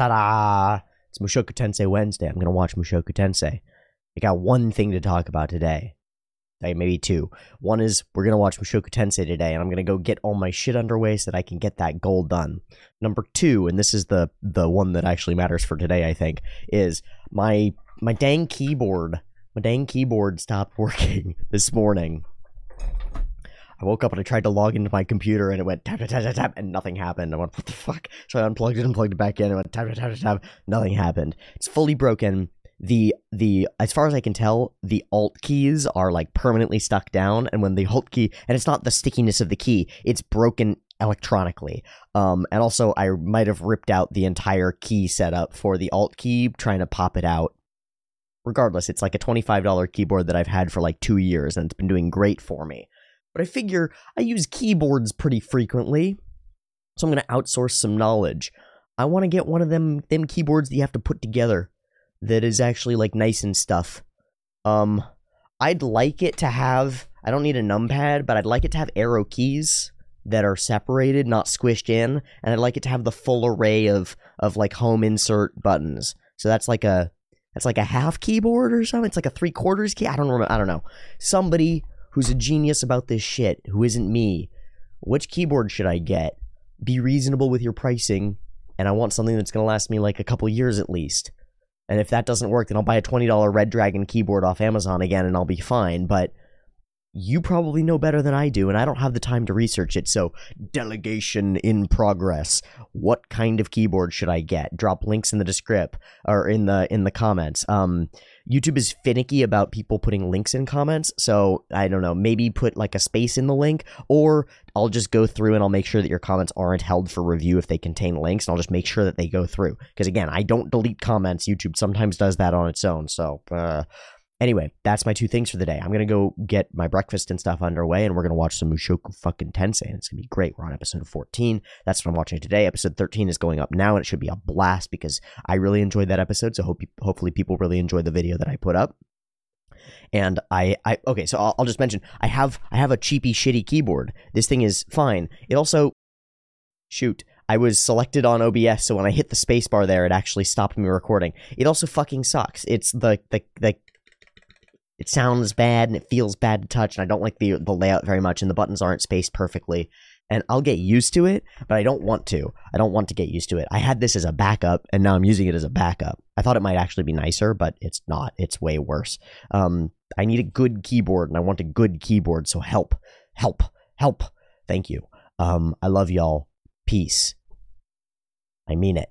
Ta-da! It's Mushoku Tensei Wednesday. I'm gonna watch Mushoku Tensei. I got one thing to talk about today. Like maybe two. One is we're gonna watch Mushoku Tensei today, and I'm gonna go get all my shit underway so that I can get that goal done. Number two, and this is the the one that actually matters for today, I think, is my my dang keyboard. My dang keyboard stopped working this morning. I woke up and I tried to log into my computer and it went tap tap tap tap tap and nothing happened. I went, what the fuck? So I unplugged it and plugged it back in and went tap tap tap tap tap. Nothing happened. It's fully broken. The the as far as I can tell, the alt keys are like permanently stuck down, and when the alt key and it's not the stickiness of the key, it's broken electronically. Um, and also I might have ripped out the entire key setup for the alt key, trying to pop it out. Regardless, it's like a $25 keyboard that I've had for like two years and it's been doing great for me. But I figure I use keyboards pretty frequently, so I'm going to outsource some knowledge. I want to get one of them them keyboards that you have to put together that is actually like nice and stuff. Um I'd like it to have I don't need a numpad, but I'd like it to have arrow keys that are separated, not squished in, and I'd like it to have the full array of of like home insert buttons. So that's like a that's like a half keyboard or something. It's like a three quarters key. I don't remember. I don't know. Somebody who's a genius about this shit, who isn't me, which keyboard should I get? Be reasonable with your pricing, and I want something that's going to last me like a couple years at least. And if that doesn't work, then I'll buy a $20 Redragon keyboard off Amazon again and I'll be fine. But you probably know better than I do, and I don't have the time to research it. So, delegation in progress. What kind of keyboard should I get? Drop links in the descript or in the in the comments. Um, YouTube is finicky about people putting links in comments, so I don't know. Maybe put like a space in the link, or I'll just go through and I'll make sure that your comments aren't held for review if they contain links, and I'll just make sure that they go through. Because again, I don't delete comments. YouTube sometimes does that on its own. So. Uh, Anyway, that's my two things for the day. I'm gonna go get my breakfast and stuff underway, and we're gonna watch some Mushoku fucking Tensei, and it's gonna be great. We're on episode 14. That's what I'm watching today. Episode 13 is going up now, and it should be a blast because I really enjoyed that episode. So hope hopefully people really enjoy the video that I put up. And I, I okay, so I'll, I'll just mention I have I have a cheapy shitty keyboard. This thing is fine. It also shoot. I was selected on OBS, so when I hit the spacebar there, it actually stopped me recording. It also fucking sucks. It's the the the it sounds bad and it feels bad to touch, and I don't like the the layout very much, and the buttons aren't spaced perfectly. And I'll get used to it, but I don't want to. I don't want to get used to it. I had this as a backup, and now I'm using it as a backup. I thought it might actually be nicer, but it's not. It's way worse. Um, I need a good keyboard, and I want a good keyboard. So help, help, help. Thank you. Um, I love y'all. Peace. I mean it.